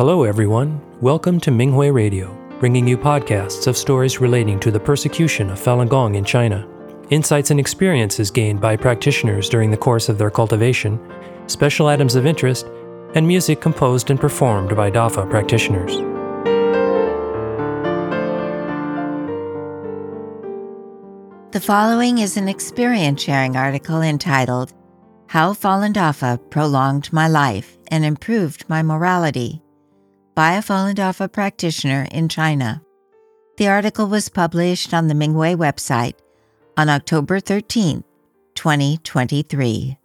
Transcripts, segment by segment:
Hello, everyone. Welcome to Minghui Radio, bringing you podcasts of stories relating to the persecution of Falun Gong in China, insights and experiences gained by practitioners during the course of their cultivation, special items of interest, and music composed and performed by DAFA practitioners. The following is an experience sharing article entitled How Falun Dafa Prolonged My Life and Improved My Morality by a Falun Dafa practitioner in China. The article was published on the Minghui website on October 13, 2023.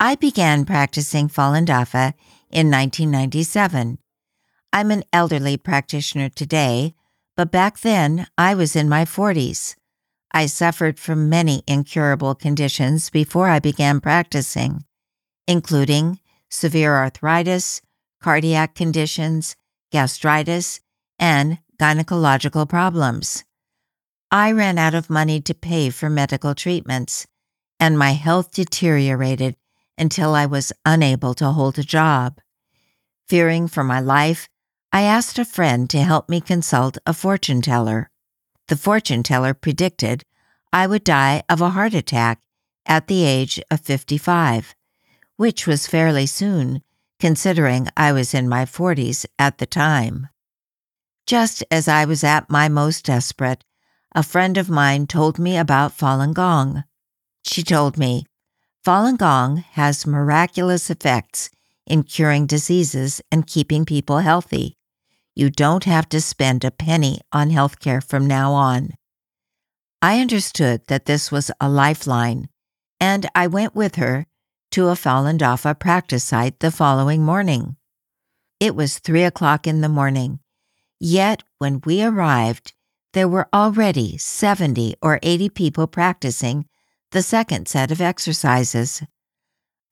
I began practicing Falun Dafa in 1997. I'm an elderly practitioner today, but back then I was in my 40s. I suffered from many incurable conditions before I began practicing, including severe arthritis, cardiac conditions, gastritis, and gynecological problems. I ran out of money to pay for medical treatments, and my health deteriorated until I was unable to hold a job. Fearing for my life, I asked a friend to help me consult a fortune teller. The fortune teller predicted I would die of a heart attack at the age of 55, which was fairly soon considering I was in my 40s at the time. Just as I was at my most desperate, a friend of mine told me about Falun Gong. She told me, Falun Gong has miraculous effects in curing diseases and keeping people healthy. You don't have to spend a penny on healthcare from now on. I understood that this was a lifeline, and I went with her to a Falun Dafa practice site the following morning. It was three o'clock in the morning, yet when we arrived, there were already 70 or 80 people practicing the second set of exercises.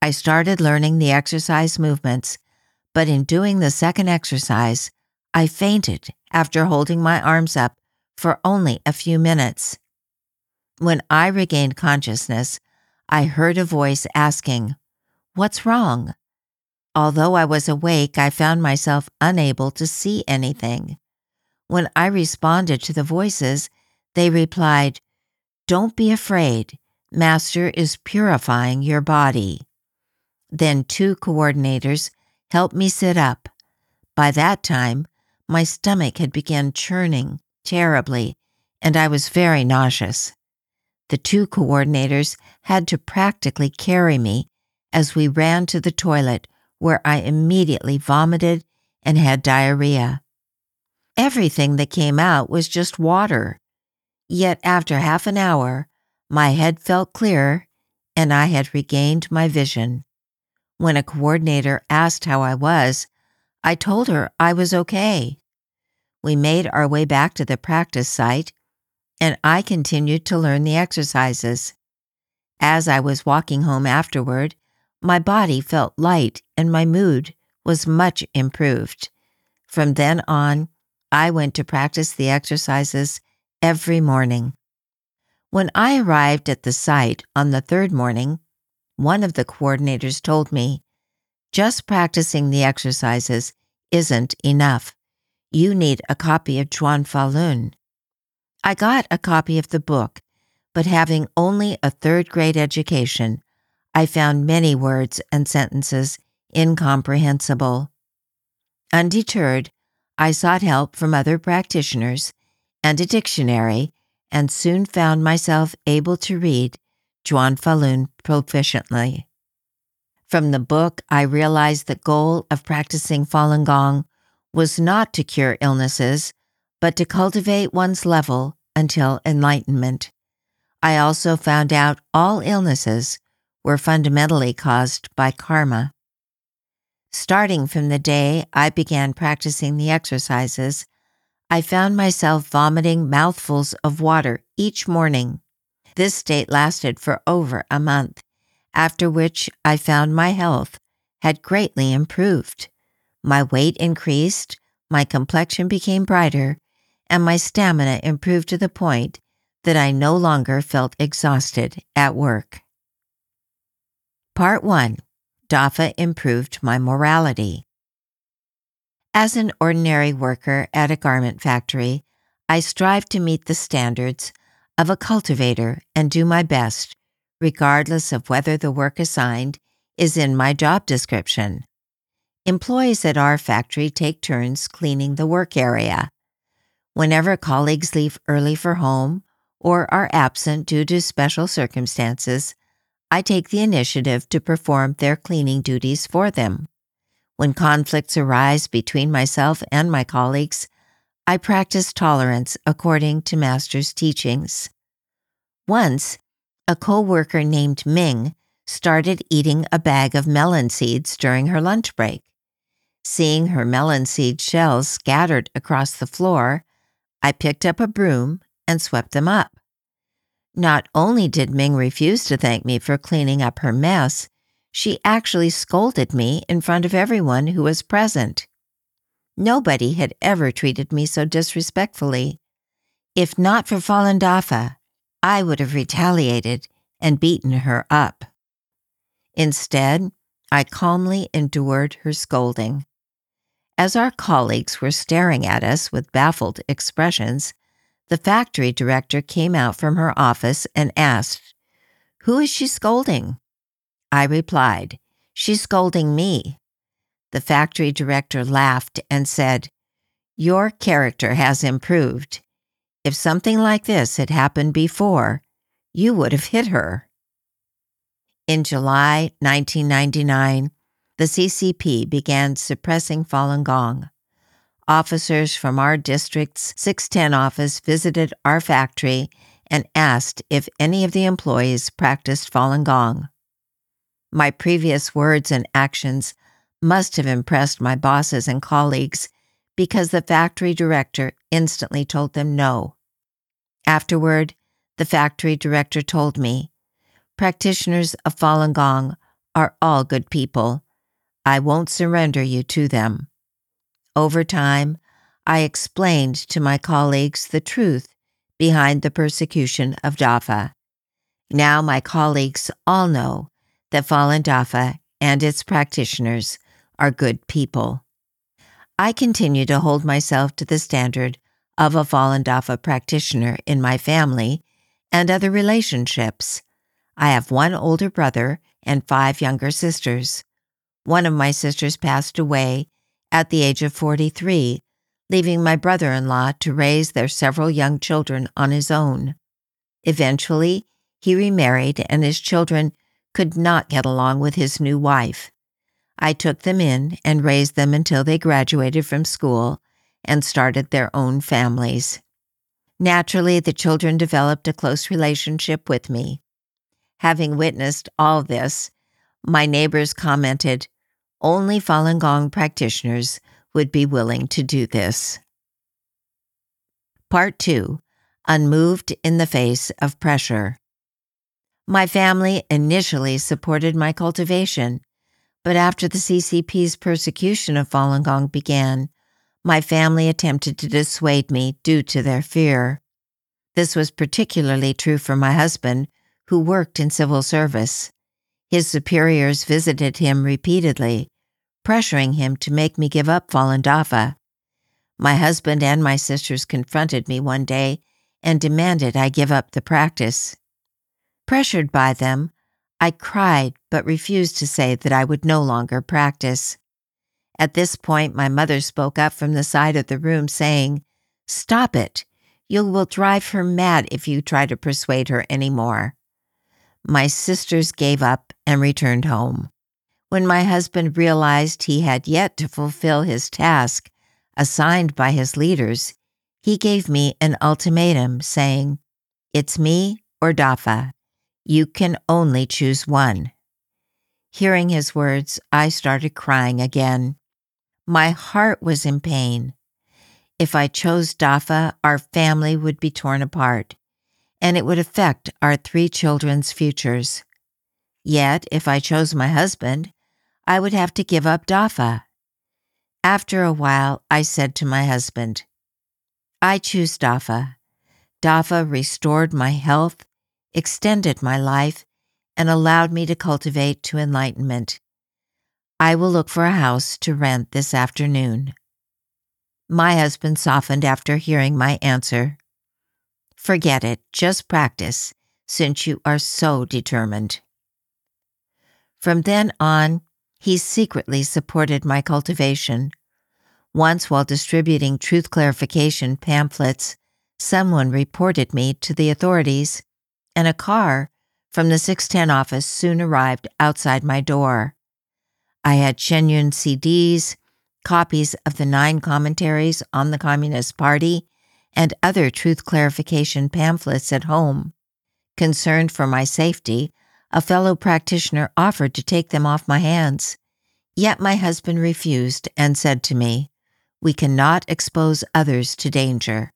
I started learning the exercise movements, but in doing the second exercise, I fainted after holding my arms up for only a few minutes. When I regained consciousness, I heard a voice asking, What's wrong? Although I was awake, I found myself unable to see anything. When I responded to the voices, they replied, Don't be afraid. Master is purifying your body. Then two coordinators helped me sit up. By that time, my stomach had begun churning terribly, and I was very nauseous. The two coordinators had to practically carry me as we ran to the toilet, where I immediately vomited and had diarrhea. Everything that came out was just water. Yet after half an hour, my head felt clearer and I had regained my vision. When a coordinator asked how I was, I told her I was okay. We made our way back to the practice site and I continued to learn the exercises. As I was walking home afterward, my body felt light and my mood was much improved. From then on, I went to practice the exercises every morning. When I arrived at the site on the third morning, one of the coordinators told me, just practicing the exercises isn't enough. You need a copy of Zhuan Falun. I got a copy of the book, but having only a third grade education, I found many words and sentences incomprehensible. Undeterred, I sought help from other practitioners and a dictionary and soon found myself able to read Zhuan Falun proficiently. From the book, I realized the goal of practicing Falun Gong was not to cure illnesses, but to cultivate one's level until enlightenment. I also found out all illnesses were fundamentally caused by karma. Starting from the day I began practicing the exercises, I found myself vomiting mouthfuls of water each morning. This state lasted for over a month, after which I found my health had greatly improved. My weight increased, my complexion became brighter, and my stamina improved to the point that I no longer felt exhausted at work. Part 1 Dafa improved my morality. As an ordinary worker at a garment factory, I strive to meet the standards of a cultivator and do my best, regardless of whether the work assigned is in my job description. Employees at our factory take turns cleaning the work area. Whenever colleagues leave early for home or are absent due to special circumstances, I take the initiative to perform their cleaning duties for them. When conflicts arise between myself and my colleagues, I practice tolerance according to Master's teachings. Once, a co worker named Ming started eating a bag of melon seeds during her lunch break. Seeing her melon seed shells scattered across the floor, I picked up a broom and swept them up. Not only did Ming refuse to thank me for cleaning up her mess, she actually scolded me in front of everyone who was present. Nobody had ever treated me so disrespectfully. If not for Falun Dafa, I would have retaliated and beaten her up. Instead, I calmly endured her scolding. As our colleagues were staring at us with baffled expressions, the factory director came out from her office and asked, Who is she scolding? I replied, She's scolding me. The factory director laughed and said, Your character has improved. If something like this had happened before, you would have hit her. In July 1999, the CCP began suppressing Falun Gong. Officers from our district's 610 office visited our factory and asked if any of the employees practiced Falun Gong. My previous words and actions must have impressed my bosses and colleagues because the factory director instantly told them no. Afterward, the factory director told me, Practitioners of Falun Gong are all good people I won't surrender you to them. Over time, I explained to my colleagues the truth behind the persecution of Dafa. Now my colleagues all know that Falun Dafa and its practitioners are good people. I continue to hold myself to the standard of a Falun Dafa practitioner in my family and other relationships. I have one older brother and five younger sisters. One of my sisters passed away at the age of 43, leaving my brother in law to raise their several young children on his own. Eventually, he remarried, and his children could not get along with his new wife. I took them in and raised them until they graduated from school and started their own families. Naturally, the children developed a close relationship with me. Having witnessed all this, my neighbors commented, only Falun Gong practitioners would be willing to do this. Part 2 Unmoved in the Face of Pressure. My family initially supported my cultivation, but after the CCP's persecution of Falun Gong began, my family attempted to dissuade me due to their fear. This was particularly true for my husband, who worked in civil service. His superiors visited him repeatedly, pressuring him to make me give up Falun My husband and my sisters confronted me one day and demanded I give up the practice. Pressured by them, I cried but refused to say that I would no longer practice. At this point, my mother spoke up from the side of the room, saying, Stop it. You will drive her mad if you try to persuade her any more my sisters gave up and returned home. When my husband realized he had yet to fulfill his task assigned by his leaders, he gave me an ultimatum saying, It's me or Dafa. You can only choose one. Hearing his words, I started crying again. My heart was in pain. If I chose Dafa, our family would be torn apart and it would affect our three children's futures. Yet, if I chose my husband, I would have to give up Dafa. After a while, I said to my husband, I choose Dafa. Dafa restored my health, extended my life, and allowed me to cultivate to enlightenment. I will look for a house to rent this afternoon. My husband softened after hearing my answer. Forget it, just practice, since you are so determined. From then on, he secretly supported my cultivation. Once, while distributing truth clarification pamphlets, someone reported me to the authorities, and a car from the 610 office soon arrived outside my door. I had Chen CDs, copies of the nine commentaries on the Communist Party, and other truth clarification pamphlets at home. Concerned for my safety, a fellow practitioner offered to take them off my hands. Yet my husband refused and said to me, We cannot expose others to danger.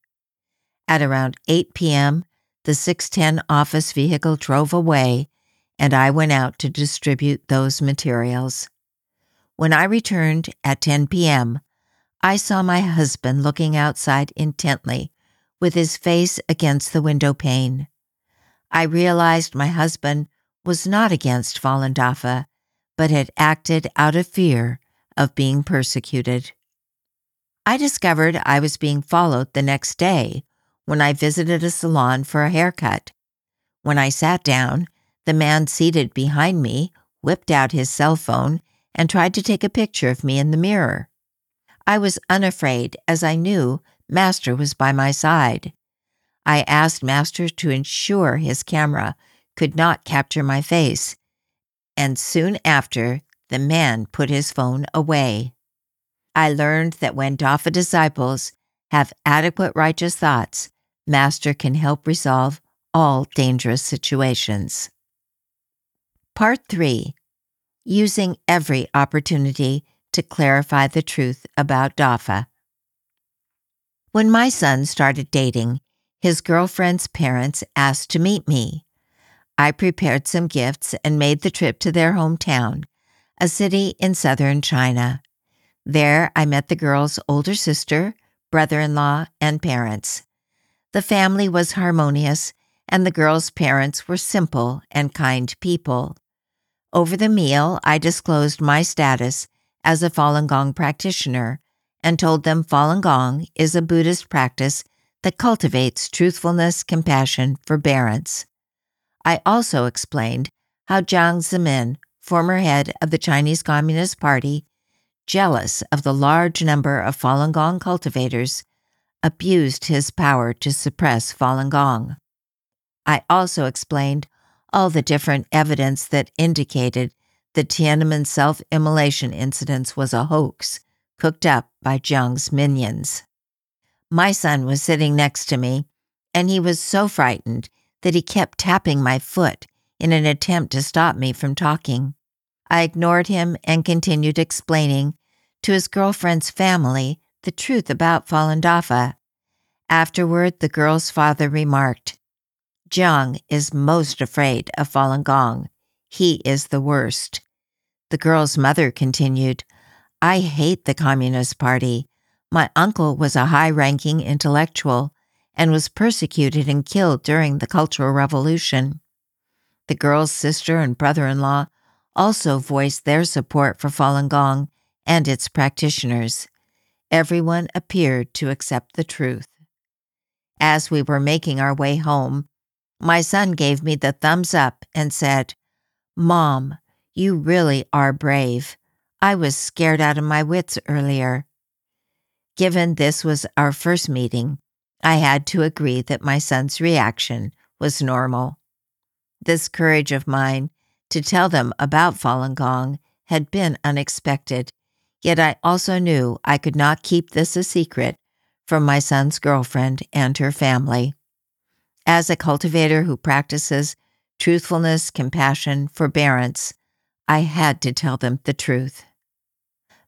At around 8 p.m., the 610 office vehicle drove away, and I went out to distribute those materials. When I returned at 10 p.m., I saw my husband looking outside intently, with his face against the window pane. I realized my husband was not against Falun Dafa, but had acted out of fear of being persecuted. I discovered I was being followed the next day when I visited a salon for a haircut. When I sat down, the man seated behind me whipped out his cell phone and tried to take a picture of me in the mirror. I was unafraid as I knew Master was by my side. I asked Master to ensure his camera could not capture my face, and soon after, the man put his phone away. I learned that when Dafa disciples have adequate righteous thoughts, Master can help resolve all dangerous situations. Part 3 Using every opportunity to clarify the truth about Dafa. When my son started dating, his girlfriend's parents asked to meet me. I prepared some gifts and made the trip to their hometown, a city in southern China. There, I met the girl's older sister, brother in law, and parents. The family was harmonious, and the girl's parents were simple and kind people. Over the meal, I disclosed my status as a Falun Gong practitioner and told them Falun Gong is a Buddhist practice that cultivates truthfulness, compassion, forbearance. I also explained how Jiang Zemin, former head of the Chinese Communist Party, jealous of the large number of Falun Gong cultivators, abused his power to suppress Falun Gong. I also explained all the different evidence that indicated the Tiananmen self immolation incidents was a hoax cooked up by Jiang's minions. My son was sitting next to me, and he was so frightened that he kept tapping my foot in an attempt to stop me from talking. I ignored him and continued explaining to his girlfriend's family the truth about Falun Dafa. Afterward, the girl's father remarked, Jiang is most afraid of Falun Gong. He is the worst. The girl's mother continued, I hate the Communist Party. My uncle was a high ranking intellectual and was persecuted and killed during the Cultural Revolution. The girl's sister and brother in law also voiced their support for Falun Gong and its practitioners everyone appeared to accept the truth. As we were making our way home, my son gave me the thumbs up and said, Mom, you really are brave. I was scared out of my wits earlier. Given this was our first meeting, I had to agree that my son's reaction was normal. This courage of mine to tell them about Falun Gong had been unexpected Yet I also knew I could not keep this a secret from my son's girlfriend and her family. As a cultivator who practices truthfulness, compassion, forbearance, I had to tell them the truth.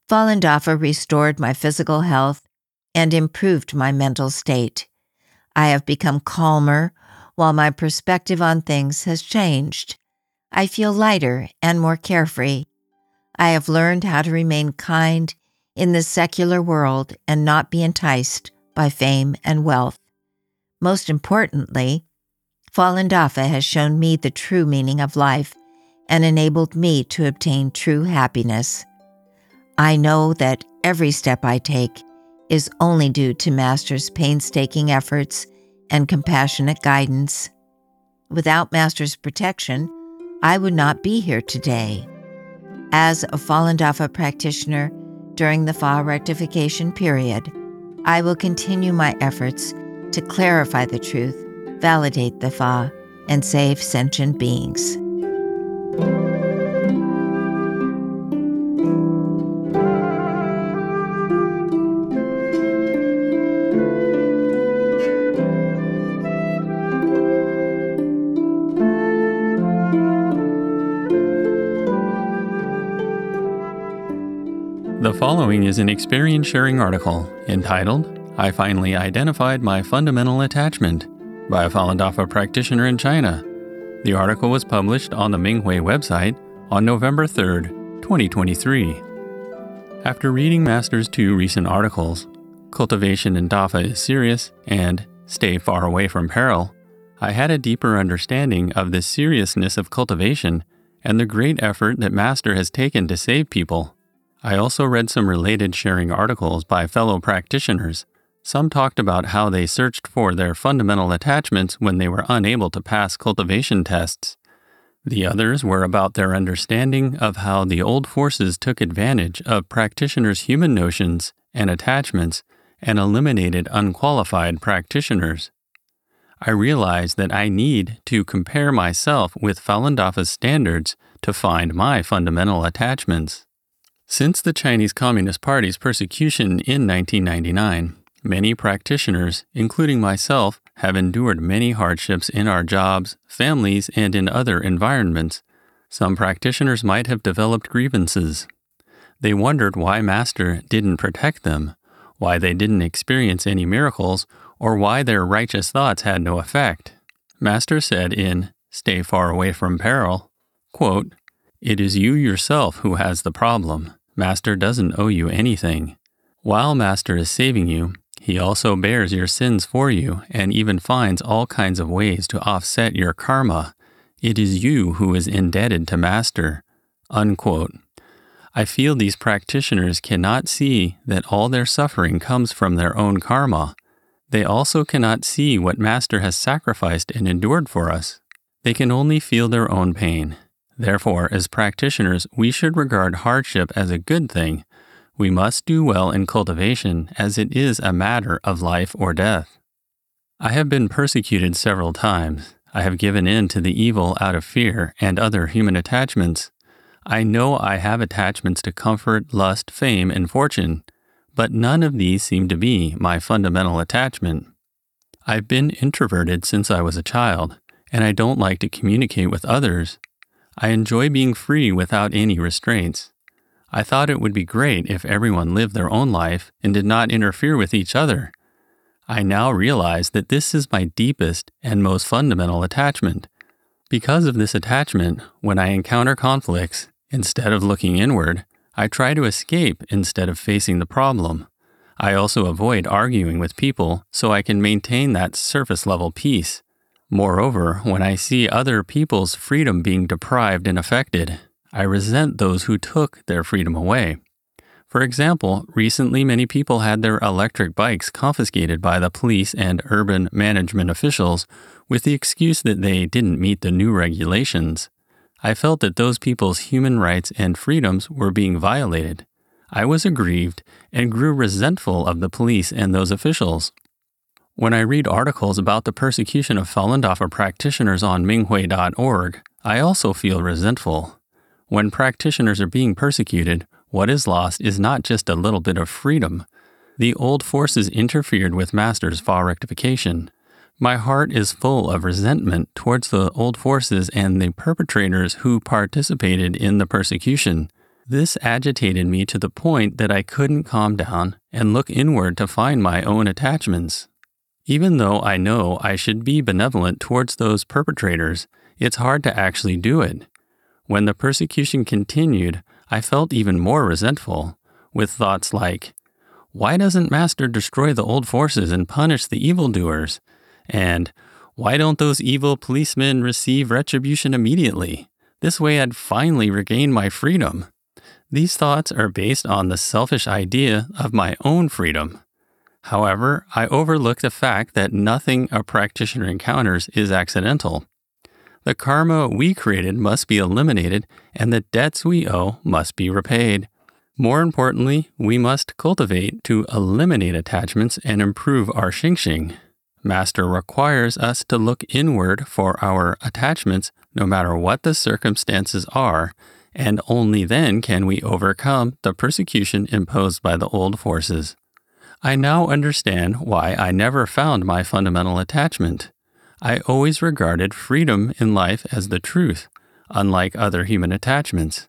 Falun Dafa restored my physical health and improved my mental state. I have become calmer while my perspective on things has changed. I feel lighter and more carefree. I have learned how to remain kind in the secular world and not be enticed by fame and wealth. Most importantly, Falun Dafa has shown me the true meaning of life and enabled me to obtain true happiness. I know that every step I take is only due to Master's painstaking efforts and compassionate guidance. Without Master's protection, I would not be here today. As a Falun Dafa practitioner during the Fa rectification period, I will continue my efforts to clarify the truth, validate the Fa, and save sentient beings. The following is an experience sharing article entitled, I Finally Identified My Fundamental Attachment by a Falun Dafa practitioner in China. The article was published on the Minghui website on November 3, 2023. After reading Master's two recent articles, Cultivation in Dafa is Serious and Stay Far Away from Peril, I had a deeper understanding of the seriousness of cultivation and the great effort that Master has taken to save people. I also read some related sharing articles by fellow practitioners. Some talked about how they searched for their fundamental attachments when they were unable to pass cultivation tests. The others were about their understanding of how the old forces took advantage of practitioners' human notions and attachments and eliminated unqualified practitioners. I realized that I need to compare myself with Falun Dafa's standards to find my fundamental attachments. Since the Chinese Communist Party's persecution in 1999, many practitioners, including myself, have endured many hardships in our jobs, families, and in other environments. Some practitioners might have developed grievances. They wondered why Master didn't protect them, why they didn't experience any miracles, or why their righteous thoughts had no effect. Master said in Stay Far Away from Peril, quote, It is you yourself who has the problem. Master doesn't owe you anything. While Master is saving you, he also bears your sins for you and even finds all kinds of ways to offset your karma. It is you who is indebted to Master. Unquote. I feel these practitioners cannot see that all their suffering comes from their own karma. They also cannot see what Master has sacrificed and endured for us. They can only feel their own pain. Therefore, as practitioners, we should regard hardship as a good thing. We must do well in cultivation as it is a matter of life or death. I have been persecuted several times. I have given in to the evil out of fear and other human attachments. I know I have attachments to comfort, lust, fame, and fortune, but none of these seem to be my fundamental attachment. I've been introverted since I was a child, and I don't like to communicate with others. I enjoy being free without any restraints. I thought it would be great if everyone lived their own life and did not interfere with each other. I now realize that this is my deepest and most fundamental attachment. Because of this attachment, when I encounter conflicts, instead of looking inward, I try to escape instead of facing the problem. I also avoid arguing with people so I can maintain that surface level peace. Moreover, when I see other people's freedom being deprived and affected, I resent those who took their freedom away. For example, recently many people had their electric bikes confiscated by the police and urban management officials with the excuse that they didn't meet the new regulations. I felt that those people's human rights and freedoms were being violated. I was aggrieved and grew resentful of the police and those officials. When I read articles about the persecution of Falun Dafa practitioners on Minghui.org, I also feel resentful. When practitioners are being persecuted, what is lost is not just a little bit of freedom. The old forces interfered with Master's Fa rectification. My heart is full of resentment towards the old forces and the perpetrators who participated in the persecution. This agitated me to the point that I couldn't calm down and look inward to find my own attachments. Even though I know I should be benevolent towards those perpetrators, it's hard to actually do it. When the persecution continued, I felt even more resentful, with thoughts like, Why doesn't Master destroy the old forces and punish the evildoers? And, Why don't those evil policemen receive retribution immediately? This way I'd finally regain my freedom. These thoughts are based on the selfish idea of my own freedom. However, I overlook the fact that nothing a practitioner encounters is accidental. The karma we created must be eliminated, and the debts we owe must be repaid. More importantly, we must cultivate to eliminate attachments and improve our xinxing. Master requires us to look inward for our attachments no matter what the circumstances are, and only then can we overcome the persecution imposed by the old forces. I now understand why I never found my fundamental attachment. I always regarded freedom in life as the truth, unlike other human attachments.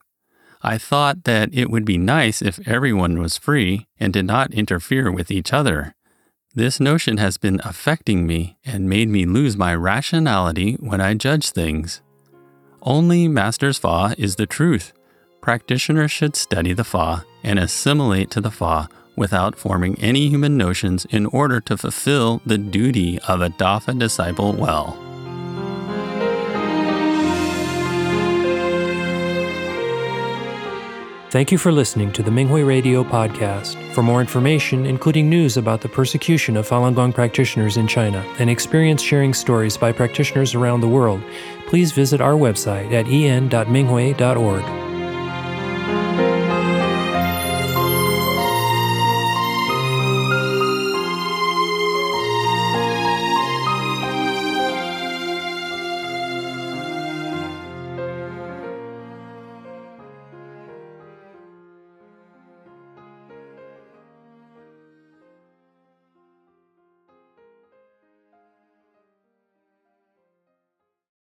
I thought that it would be nice if everyone was free and did not interfere with each other. This notion has been affecting me and made me lose my rationality when I judge things. Only Master's Fa is the truth. Practitioners should study the Fa and assimilate to the Fa without forming any human notions in order to fulfill the duty of a Dafa disciple well. Thank you for listening to the Minghui Radio podcast. For more information, including news about the persecution of Falun Gong practitioners in China and experience sharing stories by practitioners around the world, please visit our website at en.minghui.org.